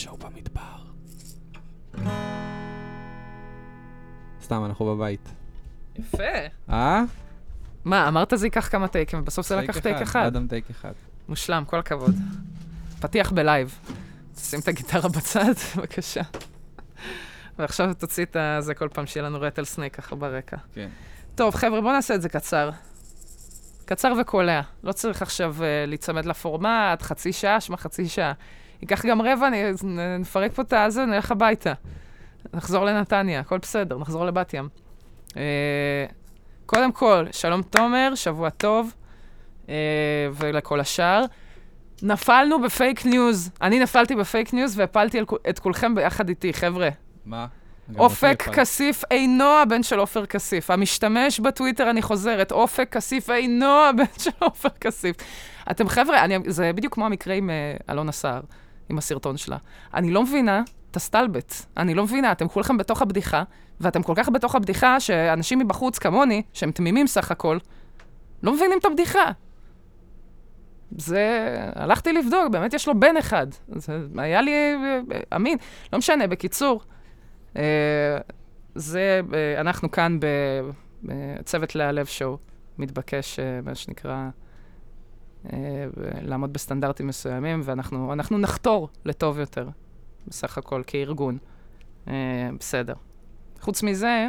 show במדבר. סתם, אנחנו בבית. יפה. אה? מה, אמרת זה ייקח כמה טייקים, ובסוף זה לקח טייק אחד. אדם טייק אחד. מושלם, כל הכבוד. פתיח בלייב. שים את הגיטרה בצד, בבקשה. ועכשיו תוציא את זה כל פעם שיהיה לנו rattlesnake ככה ברקע. כן. טוב, חבר'ה, בואו נעשה את זה קצר. קצר וקולע. לא צריך עכשיו אה, להיצמד לפורמט, חצי שעה, שמע חצי שעה. ייקח גם רבע, נפרק פה את הזה, נלך הביתה. נחזור לנתניה, הכל בסדר, נחזור לבת ים. אה, קודם כל, שלום תומר, שבוע טוב, uh, ולכל השאר. נפלנו בפייק ניוז. אני נפלתי בפייק ניוז והפלתי את כולכם ביחד איתי, חבר'ה. מה? אופק. כסיף אינו הבן של עופר כסיף. המשתמש בטוויטר, אני חוזרת, אופק כסיף אינו הבן של עופר כסיף. אתם חבר'ה, אני, זה בדיוק כמו המקרה עם uh, אלונה סער, עם הסרטון שלה. אני לא מבינה את הסטלבט. אני לא מבינה, אתם כולכם בתוך הבדיחה, ואתם כל כך בתוך הבדיחה, שאנשים מבחוץ כמוני, שהם תמימים סך הכל, לא מבינים את הבדיחה. זה... הלכתי לבדוק, באמת יש לו בן אחד. זה היה לי אמין. לא משנה, בקיצור, אה, זה, אה, אנחנו כאן בצוות להלב שואו, מתבקש, אה, מה שנקרא, לעמוד בסטנדרטים מסוימים, ואנחנו אנחנו נחתור לטוב יותר, בסך הכל, כארגון. אה, בסדר. חוץ מזה,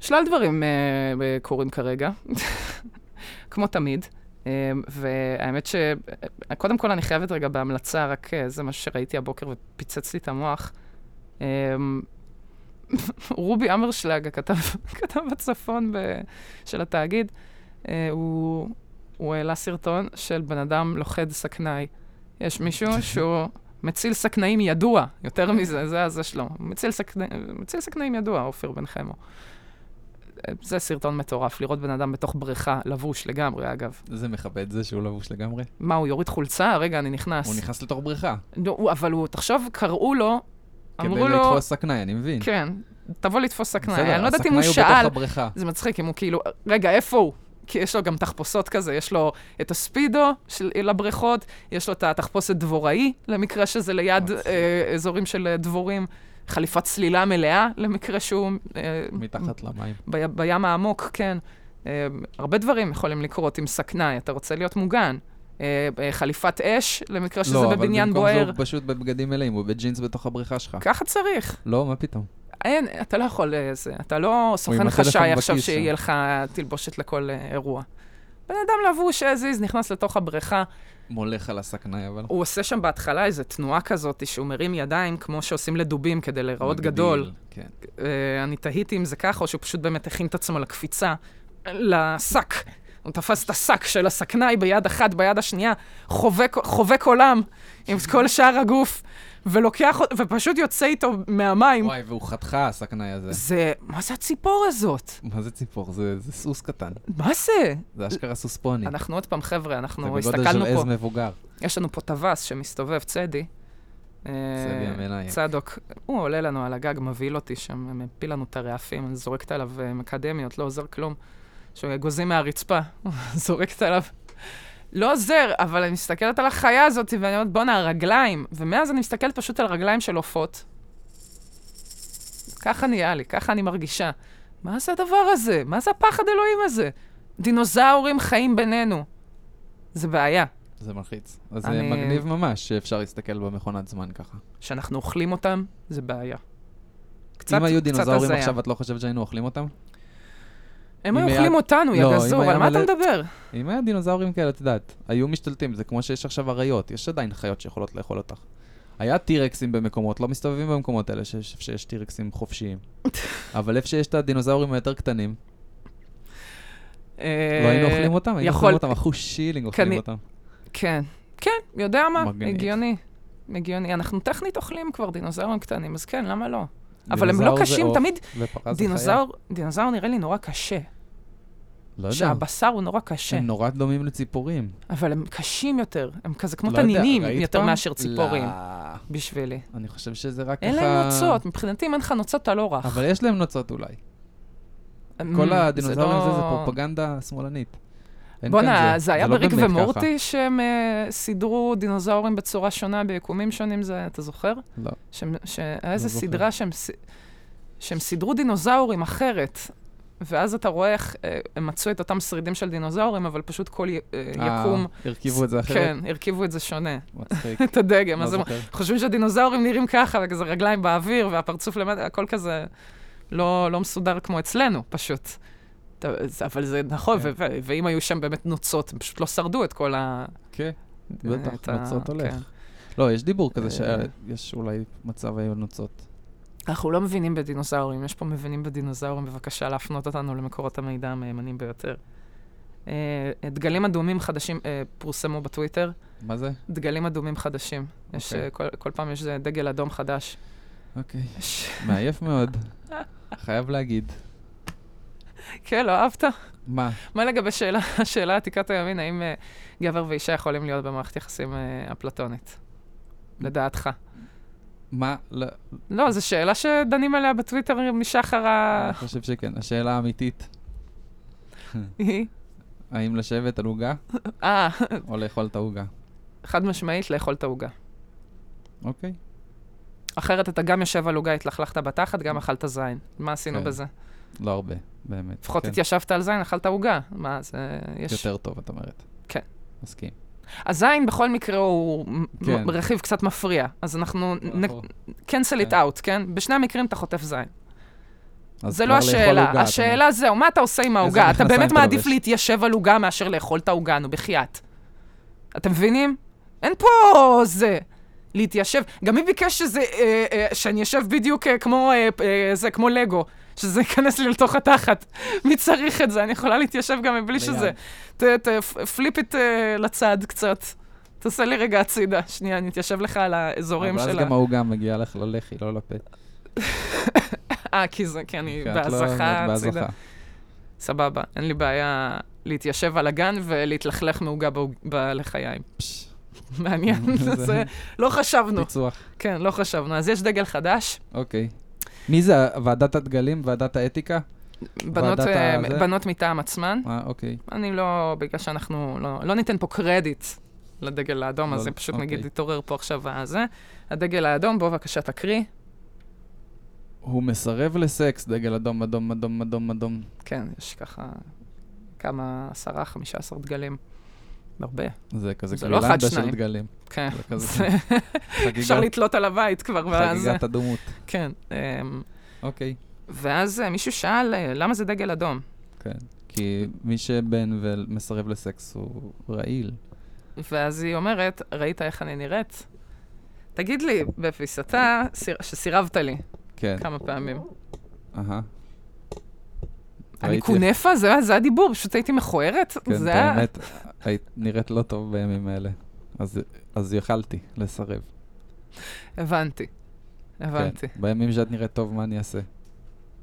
שלל דברים אה, אה, קורים כרגע, כמו תמיד. אה, והאמת ש... אה, קודם כל, אני חייבת רגע בהמלצה, רק אה, זה מה שראיתי הבוקר ופיצץ לי את המוח. רובי אמרשלג, הכתב, כתב בצפון של התאגיד, אה, הוא, הוא העלה סרטון של בן אדם לוכד סכנאי. יש מישהו שהוא מציל סכנאים ידוע, יותר מזה, זה הזה שלו. מציל, סכנא, מציל סכנאים ידוע, אופיר בן חמו. זה סרטון מטורף, לראות בן אדם בתוך בריכה, לבוש לגמרי, אגב. זה מכבד זה שהוא לבוש לגמרי. מה, הוא יוריד חולצה? רגע, אני נכנס. הוא נכנס לתוך בריכה. לא, הוא- אבל הוא, תחשוב, קראו לו, כדי אמרו לו... לתפוס סכנאי, אני מבין. כן, תבוא לתפוס סכנאי. בסדר, אני לא יודעת אם הוא הסכנאי שאל, בתוך הבריכה. זה מצחיק אם הוא כאילו, רגע, איפה הוא? כי יש לו גם תחפושות כזה, יש לו את הספידו של, לבריכות, יש לו את התחפושת דבוראי, למקרה שזה ליד מצחיק. אה, אזורים של אה, דבורים, חליפת צלילה מלאה, למקרה שהוא... אה, מתחת למים. ב, בים העמוק, כן. אה, הרבה דברים יכולים לקרות עם סכנאי, אתה רוצה להיות מוגן. אה, אה, חליפת אש, למקרה שזה לא, בבניין אבל בוער. במקום זה הוא פשוט בבגדים מלאים, הוא בג'ינס בתוך הבריכה שלך. ככה צריך. לא, מה פתאום? אין, אתה לא יכול, אה, זה, אתה לא סוכן חשאי עכשיו. שיהיה לך תלבושת לכל אה, אירוע. בן אדם לבוש הזיז, נכנס לתוך הבריכה, מולך על הסכנאי, אבל... הוא עושה שם בהתחלה איזו תנועה כזאת, שהוא מרים ידיים כמו שעושים לדובים כדי להיראות גדול. כן. אה, אני תהיתי אם זה ככה, או שהוא פשוט באמת הכין את עצמו לקפיצה, לשק. הוא תפס את השק של הסכנאי ביד אחת, ביד השנייה, חובק, חובק עולם עם כל שאר הגוף, ולוקח, ופשוט יוצא איתו מהמים. וואי, והוא חתיכה, הסכנאי הזה. זה, מה זה הציפור הזאת? מה זה ציפור? זה זה סוס קטן. מה זה? זה אשכרה סוס פוני. אנחנו עוד פעם, חבר'ה, זה אנחנו בגודל של הסתכלנו עז פה, מבוגר. יש לנו פה טווס שמסתובב, צדי. אה, המנאייק. צדוק, הוא עולה לנו על הגג, מבהיל אותי שם, מפיל לנו את הרעפים, אני זורקת עליו אה, מקדמיות, לא עוזר כלום. שגוזים מהרצפה, זורקת עליו. לא עוזר, אבל אני מסתכלת על החיה הזאת, ואני אומרת, בואנה, הרגליים. ומאז אני מסתכלת פשוט על רגליים של עופות. ככה נהיה לי, ככה אני מרגישה. מה זה הדבר הזה? מה זה הפחד אלוהים הזה? דינוזאורים חיים בינינו. זה בעיה. זה מלחיץ. אז זה אני- מגניב ממש שאפשר להסתכל במכונת זמן ככה. שאנחנו אוכלים אותם, זה בעיה. קצת, אם היו דינוזאורים. עכשיו, את לא חושבת שהיינו אוכלים אותם? הם היו אוכלים אותנו, יא לא, אם גזור, על מה אתה מדבר? אם היה דינוזאורים כאלה, את יודעת, היו משתלטים, זה כמו שיש עכשיו אריות, יש עדיין חיות שיכולות לאכול אותך. היה טירקסים במקומות, לא מסתובבים במקומות האלה שיש, שיש טירקסים חופשיים. אבל איפה שיש את הדינוזאורים היותר קטנים, לא היינו אוכלים אותם? היינו אוכלים אותם, אחוז שילינג אוכלים אותם. כן, כן, יודע מה? הגיוני. הגיוני. אנחנו טכנית אוכלים כבר דינוזאורים קטנים, אז כן, למה לא? אבל הם לא זה קשים, תמיד זה. דינוזאור, דינוזאור נראה לי נורא קשה. לא יודע, שהבשר הוא נורא קשה, הם נורא דומים לציפורים. אבל הם קשים יותר, הם כזה כמו לא תנינים יותר פעם? מאשר ציפורים, לא. בשבילי. אני חושב שזה רק ככה... אין להם נוצות, מבחינתי אם אין לך נוצות אתה לא רך. אבל יש להם נוצות אולי. אמ, כל זה הדינוזאורים לא- הזה זה פרופגנדה שמאלנית. בואנה, כאן זה היה לא בריק באמת ומורטי שהם אה, סידרו דינוזאורים בצורה שונה ביקומים שונים, זה, אתה זוכר? ככה. לא. שהם- שהיה איזה זוכר. סדרה שהם, שהם סידרו דינוזאורים אחרת, ואז אתה רואה איך אה, הם מצאו את אותם שרידים של דינוזאורים, אבל פשוט כל י- אה, אה, יקום... הרכיבו את זה אחרת? כן, הרכיבו את זה שונה, מצחיק. את הדגם. לא אז הם זוכר. חושבים שהדינוזאורים נראים ככה, וכזה רגליים באוויר, והפרצוף למטה, הכל כזה לא, לא מסודר כמו אצלנו, פשוט. אבל זה נכון, כן. ואם היו שם באמת נוצות, הם פשוט לא שרדו את כל ה... כן, את בטח, נוצות הולך. כן. לא, יש דיבור כזה אה. שיש אולי מצב היו נוצות. אנחנו לא מבינים בדינוזאורים, יש פה מבינים בדינוזאורים, בבקשה להפנות אותנו למקורות המידע המהימנים ביותר. אה, דגלים אדומים חדשים אה, פורסמו בטוויטר, מה זה? דגלים אדומים חדשים. יש, אוקיי. אה, כל, כל פעם יש דגל אדום חדש. אוקיי. יש- מעייף מאוד, חייב להגיד. כן, לא אהבת? מה? מה לגבי שאלה, שאלה עתיקת הימין, האם אה, גבר ואישה יכולים להיות במערכת יחסים אה, אפלטונית? לדעתך. מה? לא, לא, זו שאלה שדנים עליה בטוויטר משחר ה... אני חושב שכן. השאלה האמיתית, היא? האם לשבת על עוגה אה, או לאכול את העוגה? חד משמעית, לאכול את העוגה. אוקיי. אחרת אתה גם יושב על עוגה, התלכלכת בתחת, גם אכלת זין. מה עשינו כן. בזה? לא הרבה, באמת. לפחות כן. התיישבת על זין, אכלת עוגה. מה, זה... יש... יותר טוב, את אומרת. כן. מסכים. הזין בכל מקרה הוא כן. רכיב קצת מפריע, אז אנחנו נכון. cancel it כן. out, כן? בשני המקרים אתה חוטף זין. זה לא השאלה. עוגה, השאלה זהו, מה אתה עושה עם העוגה? אתה באמת מעדיף? להתיישב על עוגה מאשר לאכול את העוגה, נו, בחייאת. אתם מבינים? אין פה זה. להתיישב. גם מי ביקש שזה, אה, אה, שאני אשב בדיוק אה, כמו, אה, אה, זה, כמו לגו, שזה ייכנס לי לתוך התחת. מי צריך את זה? אני יכולה להתיישב גם מבלי. שזה. ת, ת, פליפ את אה, לצד קצת. תעשה לי רגע הצידה. שנייה, אני אתיישב לך על האזורים אבל של אז. גם העוגה מגיעה לך ללחי, לא לפה. אה, כי זה, כי אני לא- בהזכה הצידה. סבבה, אין לי בעיה להתיישב על הגן ולהתלכלך מעוגה בלחיים. פש, מעניין, זה-. לא חשבנו. פיצוח. כן, לא חשבנו. אז יש דגל חדש, אוקיי. מי זה? ועדת הדגלים? ועדת האתיקה? בנות, הזה? בנות מטעם עצמן. אה, אוקיי. אני לא, בגלל שאנחנו לא, לא ניתן פה קרדיט לדגל האדום, לא, אז זה פשוט אוקיי. נגיד יתעורר פה עכשיו הזה. הדגל האדום, בוא בבקשה תקריא. הוא מסרב לסקס, דגל אדום, אדום, אדום, אדום, אדום. כן, יש ככה כמה, עשרה, חמישה עשר דגלים. הרבה, זה כזה זה לא אחד, שניים. דגלים. כן. זה כזה זה- חגיגת- אפשר לתלות על הבית כבר, ואז... חגיגת אדומות. כן. אמ, אוקיי. ואז אה, מישהו שאל, אה, למה זה דגל אדום? כן. כי מי שבן ומסרב לסקס הוא רעיל. ואז היא אומרת, ראית איך אני נראית? תגיד לי, בפיס, אתה, סיר- שסירבת לי כן. כמה פעמים. אהה. אני קונפה? זה הדיבור, פשוט הייתי מכוערת? כן. באמת, היית נראית לא טוב בימים האלה. אז- יכלתי לסרב. הבנתי. הבנתי. כן. בימים שאת נראית טוב, מה אני אעשה?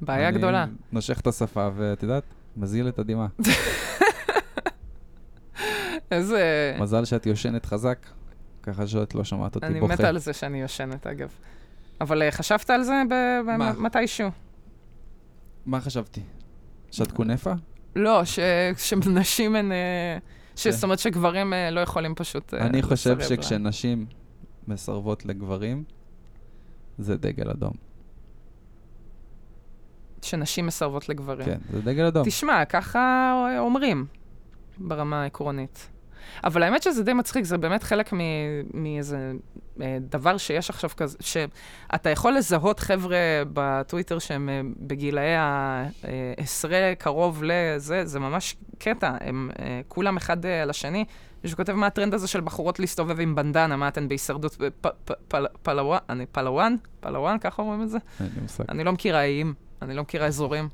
בעיה אני גדולה. נושך את השפה, ואת יודעת, מזיל את הדמעה. איזה... מזל שאת יושנת חזק, ככה שאת לא שומעת אותי אני בוכה. מתה על זה שאני יושנת, אגב. אבל אה, חשבת על זה ב- ב- מה? מתישהו? מה חשבתי? שאת קונפה? לא, ש- שנשים הן... אה, כן. זאת אומרת שגברים אה, לא יכולים פשוט... אה, אני חושב. שכשנשים מסרבות לגברים, זה דגל אדום. שנשים מסרבות לגברים. כן, זה דגל אדום. תשמע, ככה אומרים ברמה העקרונית. אבל האמת שזה די מצחיק, זה באמת חלק מאיזה אה, דבר שיש עכשיו כזה, שאתה יכול לזהות חבר'ה בטוויטר שהם אה, בגילאי העשרה קרוב לזה, זה ממש קטע, הם אה, כולם אחד אה, על השני. מישהו כותב מה הטרנד הזה של בחורות להסתובב עם בנדנה, מה אתן בהישרדות, פלוואן, אני פלוואן? פלוואן, ככה אומרים את זה? אין לי מושג. אני לא מכירה איים, אני לא מכירה אזורים.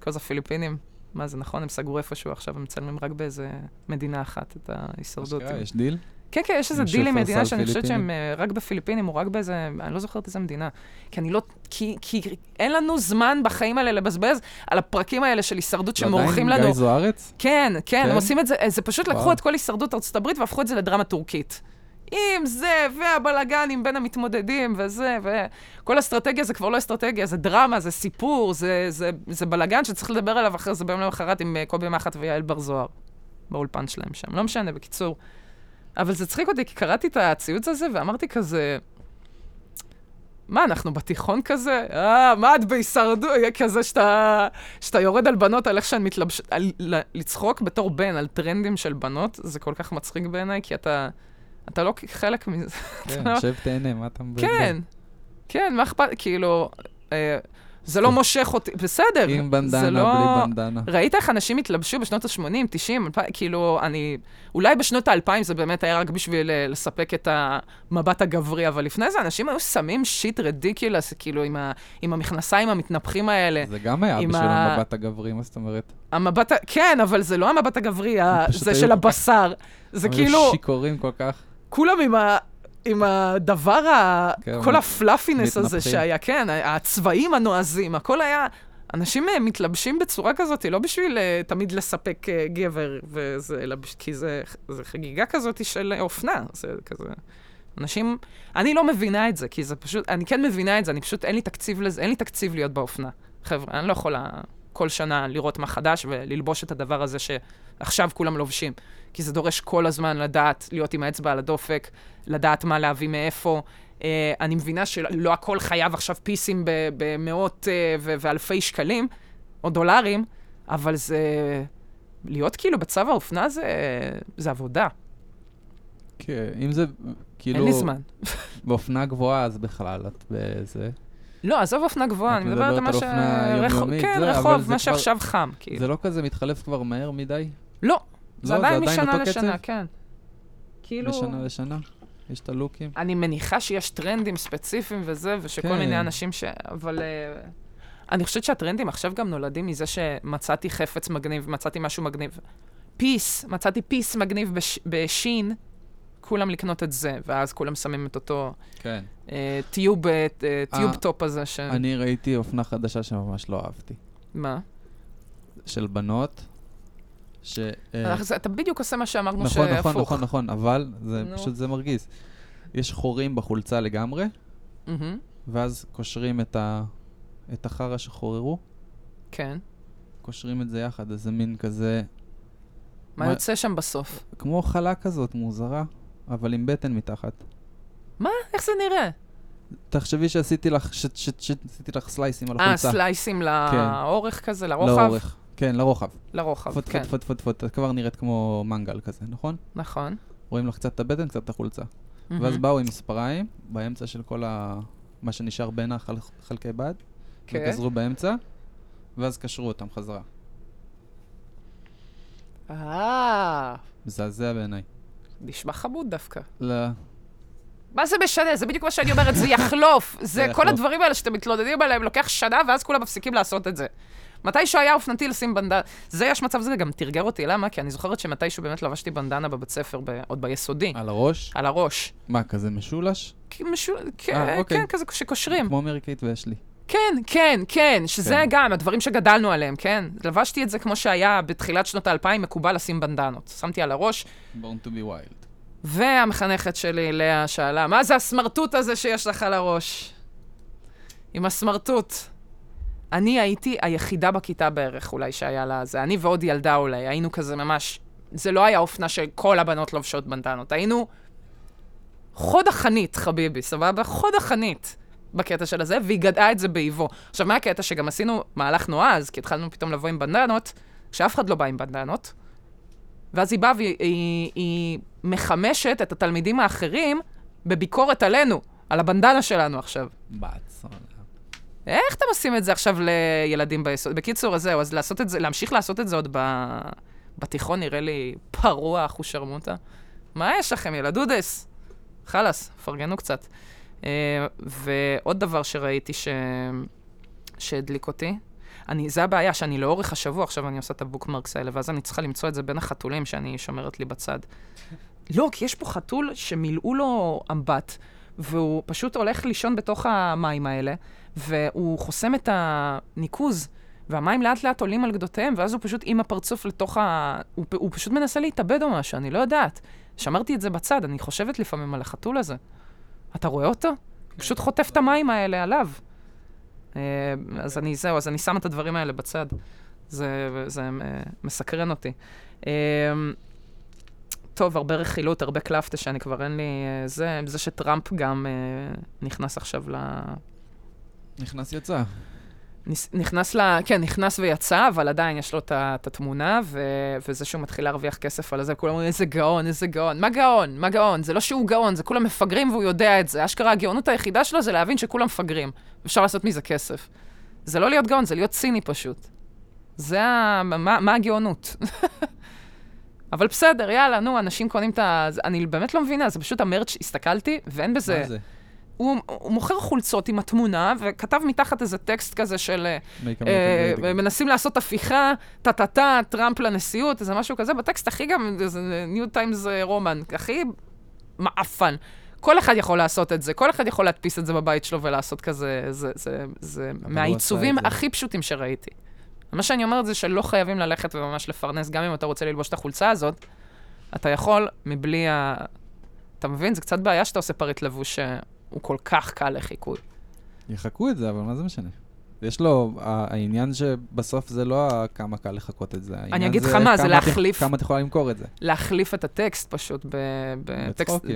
כל זה הפיליפינים. מה זה נכון, הם סגרו איפשהו עכשיו, הם מצלמים רק באיזה מדינה אחת את ההישרדות. אשכרה, יש דיל? כן, כן, יש איזה דיל עם מדינה שאני חושבת? שהם אה, רק בפיליפינים, או רק באיזה, אני לא זוכרת איזה מדינה. כי אני לא, כי, כי אין לנו זמן בחיים האלה לבזבז על הפרקים האלה של הישרדות שמורחים עדיין לנו. גיא זוארץ? כן, כן, הם כן? עושים את זה, זה פשוט לקחו וואו. את כל הישרדות ארצות הברית והפכו את זה לדרמה טורקית. עם זה, והבלגנים בין המתמודדים, וזה, וכל אסטרטגיה זה כבר לא אסטרטגיה, זה דרמה, זה סיפור, זה, זה, זה בלגן שצריך לדבר עליו אחרי זה ביום למחרת עם אה, קובי מחט ויעל בר זוהר. באולפן שלהם שם. לא משנה, בקיצור. אבל זה צחיק אותי, כי קראתי את הציוץ הזה ואמרתי כזה, מה, אנחנו בתיכון כזה? אה, מה את בהישרדות? כזה שאתה, שאתה יורד על בנות, על איך שהן מתלבשות, לצחוק בתור בן על טרנדים של בנות, זה כל כך מצחיק בעיניי, כי אתה, אתה לא חלק מזה. כן, שב תהנה, מה אתה מבלבל? כן, כן, מה אכפת, כאילו, אה, זה לא מושך אותי, בסדר. עם בנדנה, לא... בלי בנדנה. ראית איך אנשים התלבשו בשנות ה-80, 90, 2000, כאילו, אני... אולי בשנות ה-2000 זה באמת היה רק בשביל אה, לספק את המבט הגברי, אבל לפני זה אנשים היו שמים shit ridiculous, כאילו, עם, ה... עם המכנסיים המתנפחים האלה. זה גם היה בשביל ה... המבט הגברי, מה זאת אומרת? המבט, ה... כן, אבל זה לא המבט הגברי, ה... זה היו... של הבשר. זה כאילו... שיכורים כל כך. כולם עם ה... עם הדבר, ה... כן, כל הפלאפינס הזה שהיה, כן, הצבעים הנועזים, הכל היה... אנשים אה, מתלבשים בצורה כזאת, לא בשביל uh, תמיד לספק uh, גבר, וזה, אלא כי זה, זה חגיגה כזאת של אופנה, זה כזה... אנשים... אני לא מבינה את זה, כי זה פשוט... אני כן מבינה את זה, אני פשוט... אין לי תקציב לזה, אין לי תקציב להיות באופנה. חבר'ה, אני לא יכולה כל שנה לראות מה חדש וללבוש את הדבר הזה שעכשיו כולם לובשים. כי זה דורש כל הזמן לדעת, להיות עם האצבע על הדופק, לדעת מה להביא מאיפה. Uh, אני מבינה שלא הכל חייב עכשיו פיסים במאות uh, ואלפי שקלים, או דולרים, אבל זה... להיות כאילו בצו האופנה זה, זה עבודה. כן, אם זה כאילו... אין לי זמן. באופנה גבוהה, אז בכלל את בזה... לא, עזוב אופנה גבוהה, אני מדברת על מה ש... רחוב, כן, רחוב, מה שעכשיו חם, כאילו. זה לא כזה מתחלף כבר מהר מדי? לא, זה לא, עדיין משנה לשנה, כן. כאילו... משנה לשנה? יש את הלוקים? אני מניחה שיש טרנדים ספציפיים וזה, ושכל כן. מיני אנשים ש... אבל... Uh, אני חושבת שהטרנדים עכשיו גם נולדים מזה שמצאתי חפץ מגניב, מצאתי משהו מגניב. piece, מצאתי piece מגניב בש... בשין, כולם לקנות את זה, ואז כולם שמים את אותו כן. uh, tube, uh, tube top הזה. ש... אני ראיתי אופנה חדשה שממש לא אהבתי. מה? של בנות, ש... אה, אתה בדיוק עושה מה שאמרנו נכון, שהפוך. נכון, נכון, נכון, אבל זה. פשוט, זה מרגיז. יש חורים בחולצה לגמרי, mm-hmm. ואז קושרים את, ה... את החרא שחוררו. כן. קושרים את זה יחד, איזה מין כזה... מה, מה יוצא שם בסוף? כמו חלה כזאת, מוזרה, אבל עם בטן מתחת. מה? איך זה נראה? תחשבי שעשיתי לך, שעשיתי לך סלייסים על החולצה. אה, סלייסים כן. לאורך. כזה, לרוחב? לאורך. כן, לרוחב. לרוחב, פוט, כן. פוט, פוט, פוט, פוט, את כבר נראית כמו מנגל כזה, נכון? נכון. רואים לך קצת את הבטן, קצת את החולצה. Mm-hmm. ואז באו עם ספריים, באמצע של כל ה... מה שנשאר בין החלקי בד, כן. וגזרו באמצע, ואז קשרו אותם חזרה. אה. מזעזע בעיניי. נשמע חמוד דווקא. לא. מה זה משנה? זה בדיוק מה שאני אומרת, זה יחלוף. זה כל הדברים האלה שאתם מתלוננים עליהם, לוקח שנה, ואז כולם מפסיקים לעשות את זה. מתישהו היה אופנתי לשים בנדנה, זה יש מצב, זה גם תרגר אותי, למה? כי אני זוכרת שמתישהו באמת לבשתי בנדנה בבית ספר, ב, עוד ביסודי. על הראש? על הראש. מה, כזה משולש? משול... כן, 아, אה, אוקיי. כן, כזה שקושרים. כמו מרי קייט ואשלי. כן, כן, כן, שזה כן. גם הדברים שגדלנו עליהם, כן? לבשתי את זה כמו שהיה בתחילת שנות האלפיים, מקובל לשים בנדנות. שמתי על הראש. Born to be wild. והמחנכת שלי, לאה, שאלה, מה זה הסמרטוט הזה שיש לך על הראש? עם הסמרטוט. אני הייתי היחידה בכיתה בערך, אולי, שהיה לה זה. אני ועוד ילדה אולי, היינו כזה ממש... זה לא היה אופנה שכל הבנות לובשות בנדנות. היינו חוד החנית, חביבי, סבבה? חוד החנית בקטע של הזה, והיא גדעה את זה באיבו. עכשיו, מה הקטע? שגם עשינו מהלך נועז, כי התחלנו פתאום לבוא עם בנדנות, שאף אחד לא בא עם בנדנות, ואז היא באה והיא היא, היא מחמשת את התלמידים האחרים בביקורת עלינו, על הבנדנה שלנו עכשיו. בעצונה. איך אתם עושים את זה עכשיו לילדים ביסוד? בקיצור, אז זהו, אז לעשות את זה, להמשיך לעשות את זה עוד ב... בתיכון נראה לי פרוע אחושרמוטה. מה יש לכם, ילדודס? חלאס, פרגנו קצת. Uh, ועוד דבר שראיתי ש... שהדליק אותי, אני, זה הבעיה, שאני לאורך השבוע, עכשיו אני עושה את הבוקמרקס האלה, ואז אני צריכה למצוא את זה בין החתולים שאני שומרת לי בצד. לא, כי יש פה חתול שמילאו לו אמבט, והוא פשוט הולך לישון בתוך המים האלה, והוא חוסם את הניקוז, והמים לאט לאט עולים על גדותיהם, ואז הוא פשוט עם הפרצוף לתוך ה... הוא, הוא פשוט מנסה להתאבד או משהו, אני לא יודעת. שמרתי את זה בצד, אני חושבת לפעמים על החתול הזה. אתה רואה אותו? הוא פשוט חוטף את המים האלה עליו. אה, אז אני, זהו, אז אני שם את הדברים האלה בצד. זה, זה אה, מסקרן אותי. אה, טוב, הרבה רכילות, הרבה קלפטה שאני כבר אין לי... זה, זה שטראמפ גם נכנס עכשיו ל... נכנס יצא. נס- נכנס ל... כן, נכנס ויצא, אבל עדיין יש לו את התמונה, ו... וזה שהוא מתחיל להרוויח כסף על זה, כולם אומרים, איזה גאון, איזה גאון. מה גאון? מה גאון? זה לא שהוא גאון, זה כולם מפגרים והוא יודע את זה. אשכרה, הגאונות היחידה שלו זה להבין שכולם מפגרים. אפשר לעשות מזה כסף. זה לא להיות גאון, זה להיות ציני פשוט. זה ה... מה, מה הגאונות? אבל בסדר, יאללה, נו, אנשים קונים את ה... אני באמת לא מבינה, זה פשוט ה merch, הסתכלתי, ואין בזה... מה זה? הוא, הוא מוכר חולצות עם התמונה, וכתב מתחת איזה טקסט כזה של... אה, אה, Again. מנסים לעשות הפיכה, טה-טה-טה, טראמפ לנשיאות, איזה משהו כזה, בטקסט הכי גם, איזה New Times Roman, הכי מעפן. כל אחד יכול לעשות את זה, כל אחד יכול להדפיס את זה בבית שלו ולעשות כזה, זה, זה, זה מהעיצובים זה. הכי פשוטים שראיתי. מה שאני אומרת זה שלא חייבים ללכת וממש לפרנס, גם אם אתה רוצה ללבוש את החולצה הזאת, אתה יכול מבלי ה... אתה מבין? זה קצת בעיה שאתה עושה פריט לבוש שהוא כל כך קל לחיקוי. יחקו את זה, אבל מה זה משנה? יש לו, העניין שבסוף זה לא כמה קל לחקות את זה. העניין אגיד לך מה, זה להחליף- כמה את יכולה למכור את זה. להחליף את הטקסט פשוט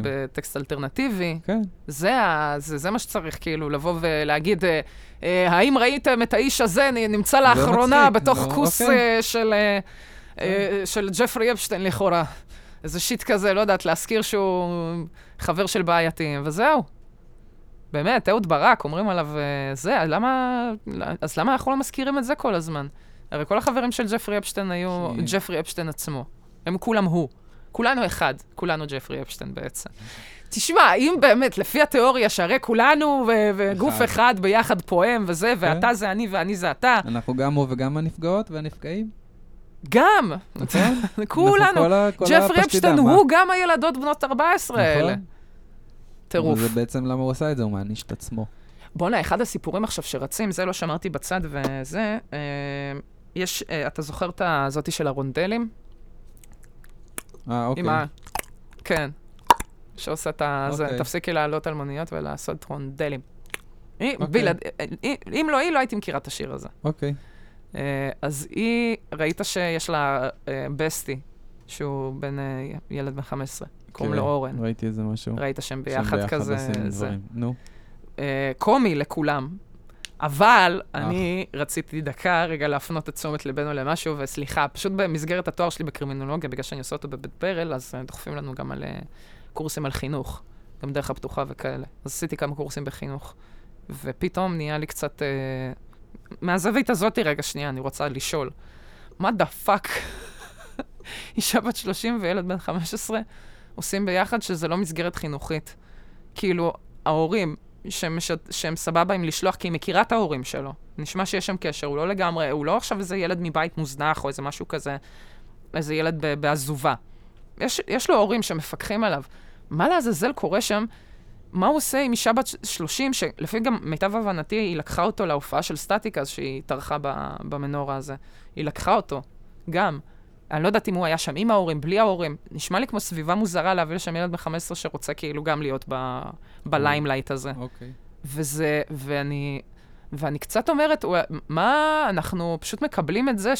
בטקסט, אלטרנטיבי. כן. זה, ה, זה, זה מה שצריך, כאילו, לבוא ולהגיד, אה, אה, האם ראיתם את האיש הזה נמצא לאחרונה בתוך כוס אוקיי. אה, של, אה, של ג'פרי אפשטיין לכאורה. איזה שיט כזה, לא יודעת, להזכיר שהוא חבר של בעייתיים, וזהו. באמת, אהוד ברק, אומרים עליו אה, זה, למה... אז למה אנחנו לא מזכירים את זה כל הזמן? הרי כל החברים של ג'פרי אפשטיין היו כי- ג'פרי אפשטיין עצמו. הם כולם הוא. כולנו אחד, כולנו ג'פרי אפשטיין בעצם. תשמע, אם באמת, לפי התיאוריה, שהרי כולנו וגוף אחד. ביחד פועם וזה, ואתה זה אני ואני זה אתה, אנחנו גם הוא וגם הנפגעות והנפגעים. גם, נכון? כולנו. ג'פרי אפשטיין? הוא גם הילדות בנות 14 האלה. טירוף. וזה בעצם למה הוא עשה את זה, הוא מעניש את עצמו. בואנה, אחד הסיפורים עכשיו שרצים, זה לא שמרתי בצד וזה, אה, יש, אה, אתה זוכר את הזאתי של הרונדלים? אה, אוקיי. עם ה... כן. שעושה את ה... אוקיי. תפסיקי לעלות על מוניות ולעשות רונדלים. היא- אוקיי. בלעד- אה, היא- אם לא היא, לא הייתי מכירה את השיר הזה. אוקיי. אה, אז היא, ראית שיש לה אה, בסטי, שהוא בן, אה, ילד בן 15, קוראים כן, לו אורן. ראיתי איזה משהו. ראית שהם ביחד כזה. דברים. נו. אה, קומי לכולם. אבל אני רציתי דקה רגע להפנות את תשומת ליבנו למשהו, וסליחה, פשוט במסגרת התואר שלי בקרימינולוגיה, בגלל שאני עושה אותו בבית ברל, אז אה, דוחפים לנו גם על אה, קורסים על חינוך, גם דרך הפתוחה וכאלה. אז עשיתי כמה קורסים בחינוך, ופתאום נהיה לי קצת... אה, מהזווית הזאתי, רגע, שנייה, אני רוצה לשאול. What the fuck אישה בת 30 וילד בן 15 עושים ביחד שזה לא מסגרת חינוכית? כאילו, ההורים, שהם, מש... שהם סבבה עם לשלוח, כי היא מכירה את ההורים שלו. נשמע שיש שם קשר, הוא לא לגמרי, הוא לא עכשיו איזה ילד מבית מוזנח או איזה משהו כזה, איזה ילד בעזובה. יש, יש לו הורים שמפקחים עליו. מה לעזאזל קורה שם? מה הוא עושה עם אישה בת 30, שלפי גם מיטב הבנתי, היא לקחה אותו להופעה של סטטיק אז שהיא טרחה במנורה הזה. היא לקחה אותו, גם. אני לא יודעת אם הוא היה שם עם ההורים, בלי ההורים. נשמע לי כמו סביבה מוזרה להביא לשם ילד בן 15 שרוצה כאילו גם להיות ב... ב limelight הזה. אוקיי. וזה, ואני, ואני קצת אומרת, "ווא, מה, אנחנו פשוט מקבלים את זה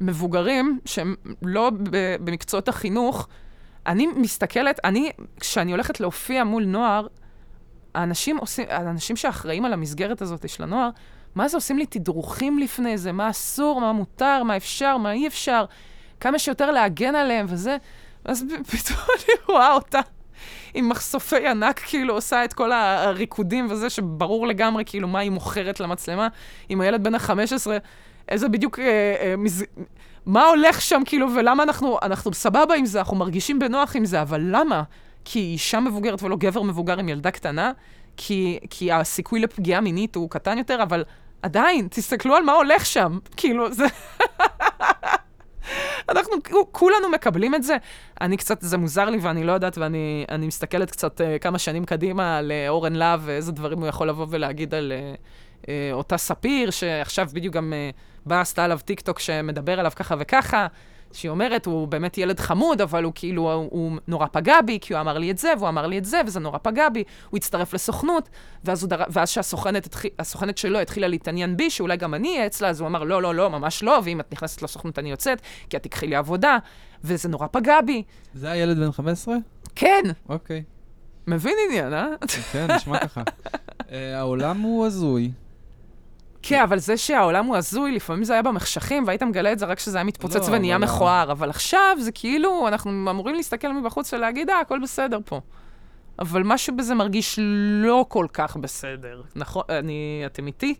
שמבוגרים, שהם לא במקצועות החינוך, אני מסתכלת, אני, כשאני הולכת להופיע מול נוער, האנשים עושים, האנשים שאחראים על המסגרת הזאת של הנוער, מה זה עושים לי תדרוכים לפני זה, מה אסור, מה מותר, מה אפשר, מה אי אפשר, כמה שיותר להגן עליהם וזה, ואז פ- פתאום אני רואה אותה עם מחשופי ענק, כאילו עושה את כל הריקודים וזה, שברור לגמרי כאילו מה היא מוכרת למצלמה, עם הילד בן ה-15, איזה בדיוק, אה, אה, מז... מה הולך שם כאילו, ולמה אנחנו, אנחנו סבבה עם זה, אנחנו מרגישים בנוח עם זה, אבל למה? כי היא אישה מבוגרת ולא גבר מבוגר עם ילדה קטנה? כי, כי הסיכוי לפגיעה מינית הוא קטן יותר, אבל עדיין, תסתכלו על מה הולך שם. כאילו, זה... אנחנו כולנו מקבלים את זה. אני קצת, זה מוזר לי ואני לא יודעת, ואני אני מסתכלת קצת uh, כמה שנים קדימה על uh, אורן להב ואיזה דברים הוא יכול לבוא ולהגיד על uh, uh, אותה ספיר, שעכשיו בדיוק גם uh, באה, עשתה עליו טיק טוק שמדבר עליו ככה וככה, שהיא אומרת, הוא באמת ילד חמוד, אבל הוא כאילו, הוא, הוא נורא פגע בי, כי הוא אמר לי את זה, והוא אמר לי את זה, וזה נורא פגע בי. הוא הצטרף לסוכנות, ואז, דר... ואז שהסוכנת. הסוכנת שלו התחילה להתעניין בי, שאולי גם אני אהיה אצלה, אז הוא אמר, לא, לא, לא, ממש לא, ואם את נכנסת לסוכנות אני יוצאת, כי את תקחי לי עבודה, וזה נורא פגע בי. זה הילד בן 15? כן, אוקיי. מבין עניין, אה? כן, נשמע ככה. אה, העולם הוא הזוי. כן, אבל זה שהעולם הוא הזוי, לפעמים זה היה במחשכים, והיית מגלה את זה רק כשזה היה מתפוצץ לא, ונהיה אבל- מכוער, אבל עכשיו זה כאילו, אנחנו אמורים להסתכל מבחוץ ולהגיד, אה, הכל בסדר פה. אבל משהו בזה מרגיש לא כל כך בסדר. נכון? אני... אתם איתי?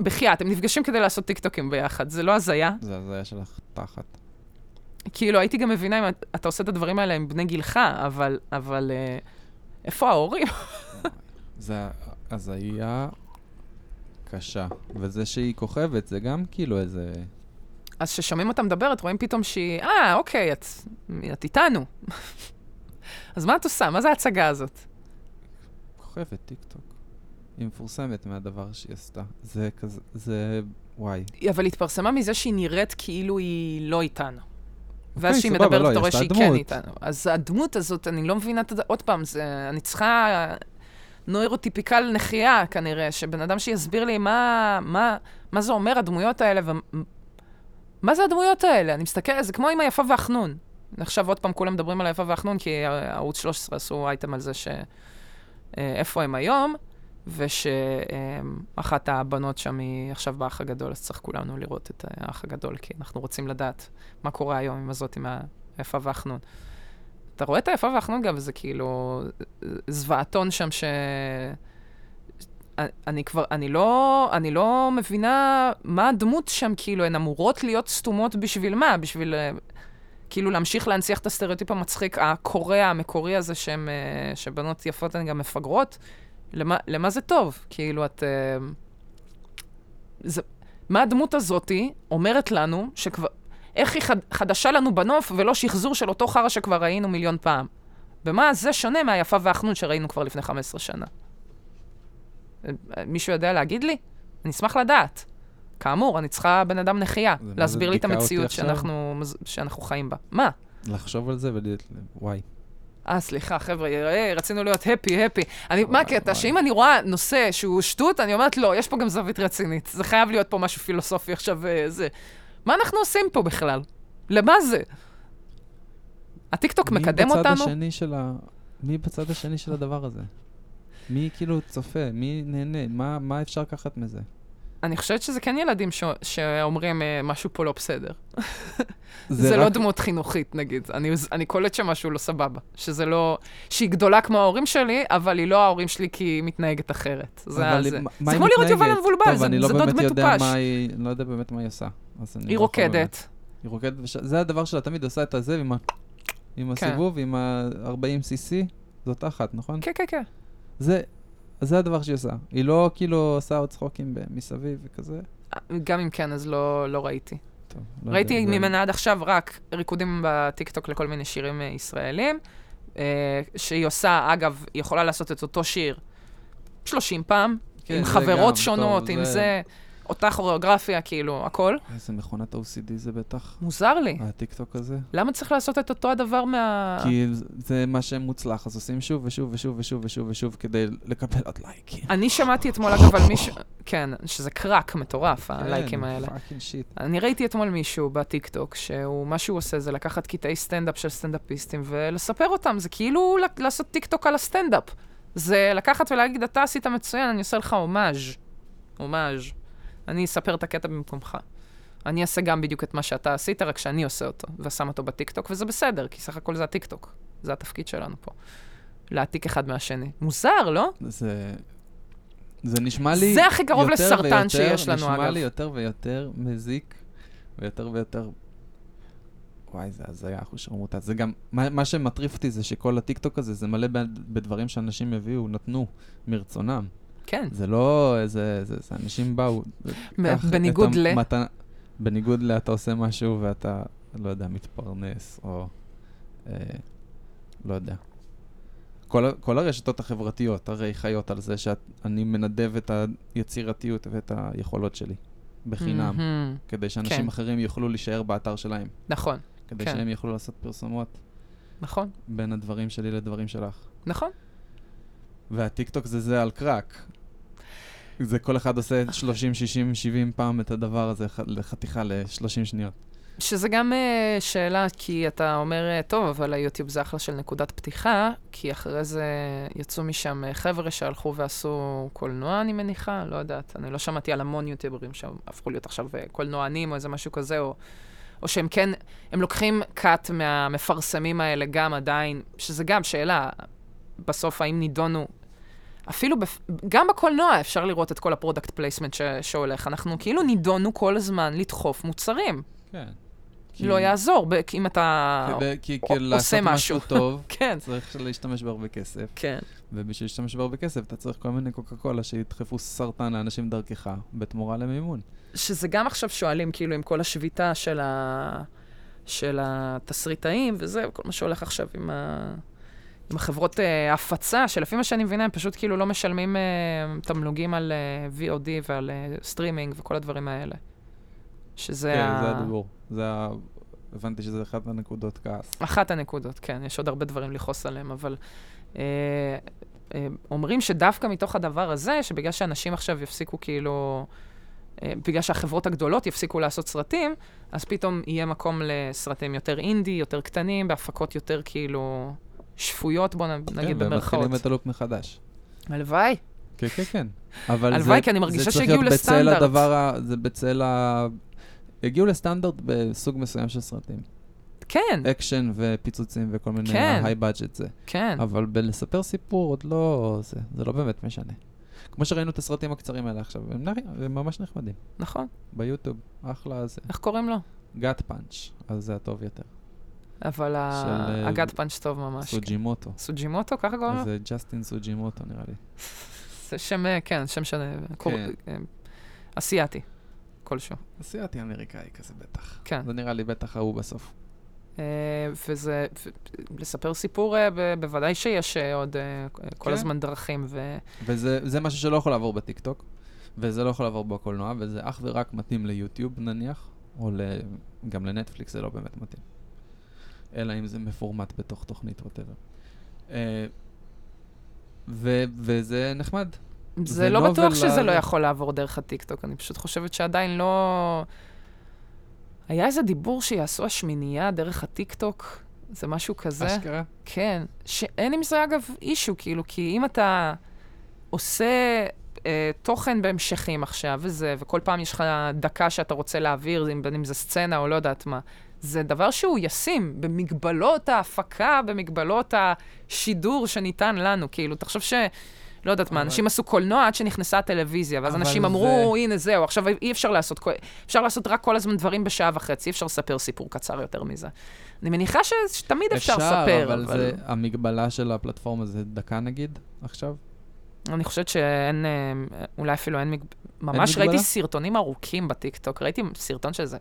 בחייאת, אתם נפגשים כדי לעשות טיקטוקים ביחד, זה לא הזיה? זה הזיה שלך תחת. כאילו, הייתי גם מבינה אם את- אתה עושה את הדברים האלה עם בני גילך, אבל... אבל... אה, איפה ההורים? זה הזיה קשה. וזה שהיא כוכבת, זה גם כאילו איזה... אז כששומעים אותה מדברת, רואים פתאום שהיא, אה, אוקיי, את, את איתנו. אז מה את עושה? מה זה ההצגה הזאת? כוכבת טיקטוק. היא מפורסמת מהדבר שהיא עשתה. זה כזה, זה... וואי. אבל היא התפרסמה מזה שהיא נראית כאילו היא לא איתנו. ואז אוקיי, כשהיא סבבה, מדברת, לא, אתה רואה שהיא כן. איתנו. אז הדמות הזאת, אני לא מבינה את זה, עוד פעם, זה, אני צריכה נוירוטיפיקל נחייה, כנראה, שבן אדם שיסביר לי מה, מה, מה זה אומר, הדמויות האלה, ומה זה הדמויות האלה? אני מסתכל, זה כמו עם היפה והחנון. עכשיו עוד פעם כולם מדברים על היפה והחנון, כי ערוץ 13 עשו אייטם על זה ש... אה, הם היום, ושאחת הבנות שם היא עכשיו באח הגדול, אז צריך כולנו לראות את האח הגדול, כי אנחנו רוצים לדעת מה קורה היום עם הזאת, עם היפה והחנון. אתה רואה את היפה והחנון גם, וזה כאילו זוועתון שם ש... אני כבר, אני לא, אני לא מבינה מה הדמות שם, כאילו, הן אמורות להיות סתומות בשביל מה? בשביל אה, כאילו להמשיך להנציח את הסטריאוטיפ המצחיק הקורע, המקורי הזה, שהם, אה, שבנות יפות הן גם מפגרות? למה, למה זה טוב? כאילו, את... אה, זה, מה הדמות הזאתי אומרת לנו שכבר... איך היא חד, חדשה לנו בנוף ולא שחזור של אותו חרא שכבר ראינו מיליון פעם? במה זה שונה מהיפה והחנון שראינו כבר לפני 15 שנה? אה, מישהו יודע להגיד לי? אני אשמח לדעת. כאמור, אני צריכה בן אדם נחייה, להסביר לי את המציאות? שאנחנו, שאנחנו חיים בה. מה? לחשוב על זה ול... וואי. אה, סליחה, חבר'ה, אה, רצינו להיות הפי, הפי. אני, מה הקטע? שאם אני רואה נושא שהוא שטות, אני אומרת, לא, יש פה גם זווית רצינית. זה חייב להיות פה משהו פילוסופי עכשיו, אה, זה. מה אנחנו עושים פה בכלל? למה זה? הטיקטוק מקדם מי בצד אותנו? השני של ה... מי בצד השני של הדבר הזה? מי כאילו צופה? מי נהנה? מה, מה אפשר לקחת מזה? אני חושבת שזה כן ילדים ש... שאומרים אה, משהו פה לא בסדר. זה, לא רק- דמות חינוכית, נגיד. אני, אני קולט שמשהו לא סבבה. שזה לא... שהיא גדולה כמו ההורים שלי, אבל היא לא ההורים שלי כי היא מתנהגת אחרת. זה, זה. זה כמו לראות יובל? המבולבל, טוב, זה, לא זה דוד מטופש. היא... אני לא יודע באמת מה היא עושה. היא לא יכול באמת. רוקדת. היא רוקדת, וש... זה הדבר שלה, תמיד עושה את הזה עם, ה... עם כן. הסיבוב, עם ה-40 cc, זאת אחת, נכון? כן, כן, כן. זה, אז זה הדבר שהיא עושה. היא לא כאילו עושה עוד צחוקים מסביב וכזה. גם אם כן, אז לא, לא ראיתי. טוב, לא ראיתי יודע, זה- ממנה עד עכשיו רק ריקודים בטיקטוק לכל מיני שירים אה, ישראלים, אה, שהיא עושה, אגב, היא יכולה לעשות את אותו שיר 30 פעם, כן, עם זה חברות גם, שונות, טוב, עם זה, אותה כוריאוגרפיה, כאילו, הכל. איזה מכונת OCD זה בטח, מוזר לי. הטיקטוק הזה. למה צריך לעשות את אותו הדבר מה... כי זה- מה שמוצלח, אז עושים שוב ושוב ושוב ושוב ושוב ושוב כדי לקבל עוד לייקים. אני שמעתי אתמול, אגב, על מישהו... כן, שזה קראק מטורף, הלייקים האלה. Fucking shit. אני ראיתי אתמול מישהו בטיקטוק, שהוא, מה שהוא עושה זה לקחת קטעי סטנדאפ של סטנדאפיסטים ולספר אותם. זה כאילו לעשות טיקטוק על הסטנדאפ. זה לקחת ולהגיד, אתה עשית מצוין, אני עושה לך הומאז'. הומאז'. אני אספר את הקטע במקומך. אני אעשה גם בדיוק את מה שאתה עשית, רק שאני עושה אותו, ושם אותו בטיקטוק, וזה בסדר, כי סך הכל זה הטיקטוק. זה התפקיד שלנו פה. להעתיק אחד מהשני. מוזר, לא? זה... זה נשמע לי זה הכי קרוב לסרטן ויותר- שיש לנו, נשמע אגב. לי יותר ויותר מזיק, ויותר ויותר... וואי, זה הזיה, אחושרמוטה. זה גם, מה, מה שמטריף אותי זה שכל הטיקטוק הזה, זה מלא בדברים שאנשים הביאו, נתנו, מרצונם. כן. זה לא איזה, זה, זה אנשים באו. בניגוד ל- המתנה- בניגוד ל... אתה עושה משהו ואתה, לא יודע, מתפרנס, או... אה, לא יודע. כל, כל הרשתות החברתיות הרי חיות על זה שאני מנדב את היצירתיות ואת היכולות שלי. בחינם, מהמם. כדי שאנשים כן. אחרים יוכלו להישאר באתר שלהם, נכון, כדי כן. שהם יוכלו לעשות פרסומות נכון, בין הדברים שלי לדברים שלך. נכון. והטיקטוק זה זה על קרק. זה כל אחד עושה 30, 60, 70 פעם את הדבר הזה לחתיכה ל-30 שניות. שזה גם אה, שאלה, כי אתה אומר, אה, טוב, אבל היוטיוב זה אחלה של נקודת פתיחה, כי אחרי זה יצאו משם אה, חבר'ה שהלכו ועשו קולנוע, אני מניחה, לא יודעת. אני לא שמעתי על המון יוטיוברים שהפכו להיות עכשיו קולנוענים או איזה משהו כזה, או, או שהם כן, הם לוקחים cut מהמפרסמים האלה גם עדיין, שזה גם שאלה, בסוף האם נידונו... אפילו, בפ... גם בקולנוע אפשר לראות את כל ה product placement ש... שהולך. אנחנו כאילו נידונו כל הזמן לדחוף מוצרים. כן. לא יעזור, ב- כי אם אתה... כדי, כי, כי עושה לעשות משהו משהו. טוב, כן, צריך להשתמש בהרבה כסף. כן. ובשביל להשתמש בהרבה כסף, אתה צריך כל מיני קוקה קולה שידחפו סרטן לאנשים דרכך, בתמורה למימון. שזה גם עכשיו שואלים, כאילו, עם כל השביתה של, ה... של התסריטאים וזה, כל מה שהולך עכשיו עם, ה... עם החברות אה, ההפצה, שלפי מה שאני מבינה, הם פשוט כאילו לא משלמים אה, תמלוגים על אה, VOD ועל אה, סטרימינג וכל הדברים האלה. שזה כן, ה... זה הדיבור. זה ה... הבנתי שזה אחת הנקודות כעס. אחת הנקודות, כן, יש עוד הרבה דברים לכעוס עליהם, אבל אה, אה, אומרים שדווקא מתוך הדבר הזה, שבגלל שאנשים עכשיו יפסיקו כאילו, בגלל שהחברות הגדולות יפסיקו לעשות סרטים, אז פתאום יהיה מקום לסרטים יותר אינדי, יותר קטנים, בהפקות יותר כאילו שפויות, בוא נ- נגיד כן, במרכאות. ומתחילים את הלופ מחדש. הלוואי. כן, כן, כן. אבל הלוואי, כי אני מרגישה שהגיעו בצל לסטנדרט. הדבר, ה- זה בצל ה... הגיעו לסטנדרט בסוג מסוים של סרטים. כן, אקשן ופיצוצים וכל מיני כן. high budget זה. כן. אבל בלספר סיפור עוד לא... זה, זה לא באמת משנה. כמו שראינו את הסרטים הקצרים האלה עכשיו, הם, נראים- הם ממש נחמדים. נכון. ביוטיוב, אחלה זה. איך קוראים לו? גאט פאנץ', אז זה הטוב יותר. אבל ה- של, אה, הגאד פאנץ' טוב ממש. סוג'ימוטו. סוג'ימוטו, ככה קוראים לו? זה ג'סטין סוג'ימוטו נראה לי. זה שם, אה, כן, שם של... קור- כן. אה, אסיאתי, כלשהו. אסיאתי אמריקאי כזה בטח. כן. זה נראה לי בטח ההוא בסוף. אה, וזה, לספר סיפור, אה, בוודאי שיש אה, עוד אה, כל כן. הזמן דרכים, ו... וזה זה משהו שלא יכול לעבור בטיקטוק, וזה לא יכול לעבור בקולנוע, וזה אך ורק מתאים ליוטיוב נניח, או. גם לנטפליקס זה לא באמת מתאים. אלא אם זה מפורמט בתוך תוכנית, whatever. ו- וזה נחמד. זה זה לא בטוח שזה ל- לא יכול לעבור דרך הטיקטוק, אני פשוט חושבת שעדיין לא... היה איזה דיבור שיעשו השמינייה דרך הטיקטוק, זה משהו כזה. אשכרה. כן, שאין עם זה אגב אישו, כאילו, כי אם אתה עושה אה, תוכן בהמשכים עכשיו וזה, וכל פעם יש לך דקה שאתה רוצה להעביר, בין אם זה סצנה או לא יודעת מה, זה דבר שהוא ישים במגבלות ההפקה, במגבלות השידור שניתן לנו. כאילו, תחשוב ש... לא יודעת מה, אבל- אנשים עשו קולנוע עד שנכנסה הטלוויזיה, ואז אבל אנשים זה- אמרו, הנה זהו, עכשיו אי אפשר לעשות, אפשר לעשות רק כל הזמן דברים בשעה וחצי, אי אפשר לספר סיפור קצר יותר מזה. אני מניחה ש- שתמיד אפשר לספר, אבל זה, המגבלה של הפלטפורמה זה דקה נגיד, עכשיו? אני חושבת שאין, אה, אולי אפילו אין, מג... ממש מגבלה? ראיתי סרטונים ארוכים בטיקטוק, ראיתי סרטון של איזה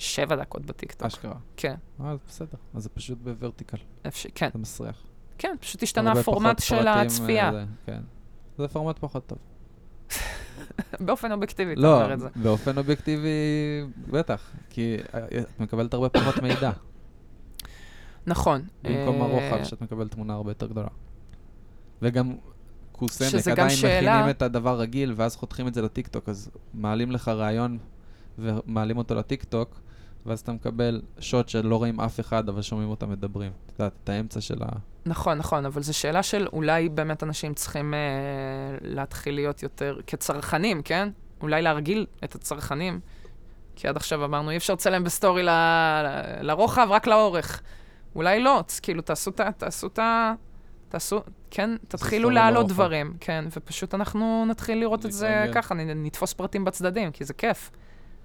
שבע דקות בטיקטוק. אשכרה. כן, אה, אז בסדר. אז זה פשוט בוורטיקל, אפשר, כן, זה מסריח. כן, פשוט השתנה הפורמט של הצפייה. אה, זה, כן. זה פורמט פחות טוב. באופן אובייקטיבי, אתה לא, אומר את זה. באופן אובייקטיבי, בטח, כי אה, את מקבלת הרבה פחות מידע. נכון. במקום הרוחב, שאת מקבלת תמונה הרבה יותר גדולה. וגם קוסמק עדיין שאלה- מכינים את הדבר רגיל, ואז חותכים את זה לטיקטוק, אז מעלים לך רעיון ומעלים אותו לטיקטוק, ואז אתה מקבל שוט שלא רואים אף אחד, אבל שומעים אותם מדברים. את יודעת, את האמצע של ה... נכון, נכון, אבל זו שאלה של אולי באמת אנשים צריכים אה, להתחיל להיות יותר כצרכנים, כן? אולי להרגיל את הצרכנים, כי עד עכשיו אמרנו, אי אפשר לצלם בסטורי ל, ל, לרוחב, רק לאורך. אולי לא, כאילו, תעשו את ה... תעשו את ה... תעשו, כן, תתחילו להעלות. דברים, כן, ופשוט אנחנו נתחיל לראות את זה. ככה, נתפוס פרטים בצדדים, כי זה כיף.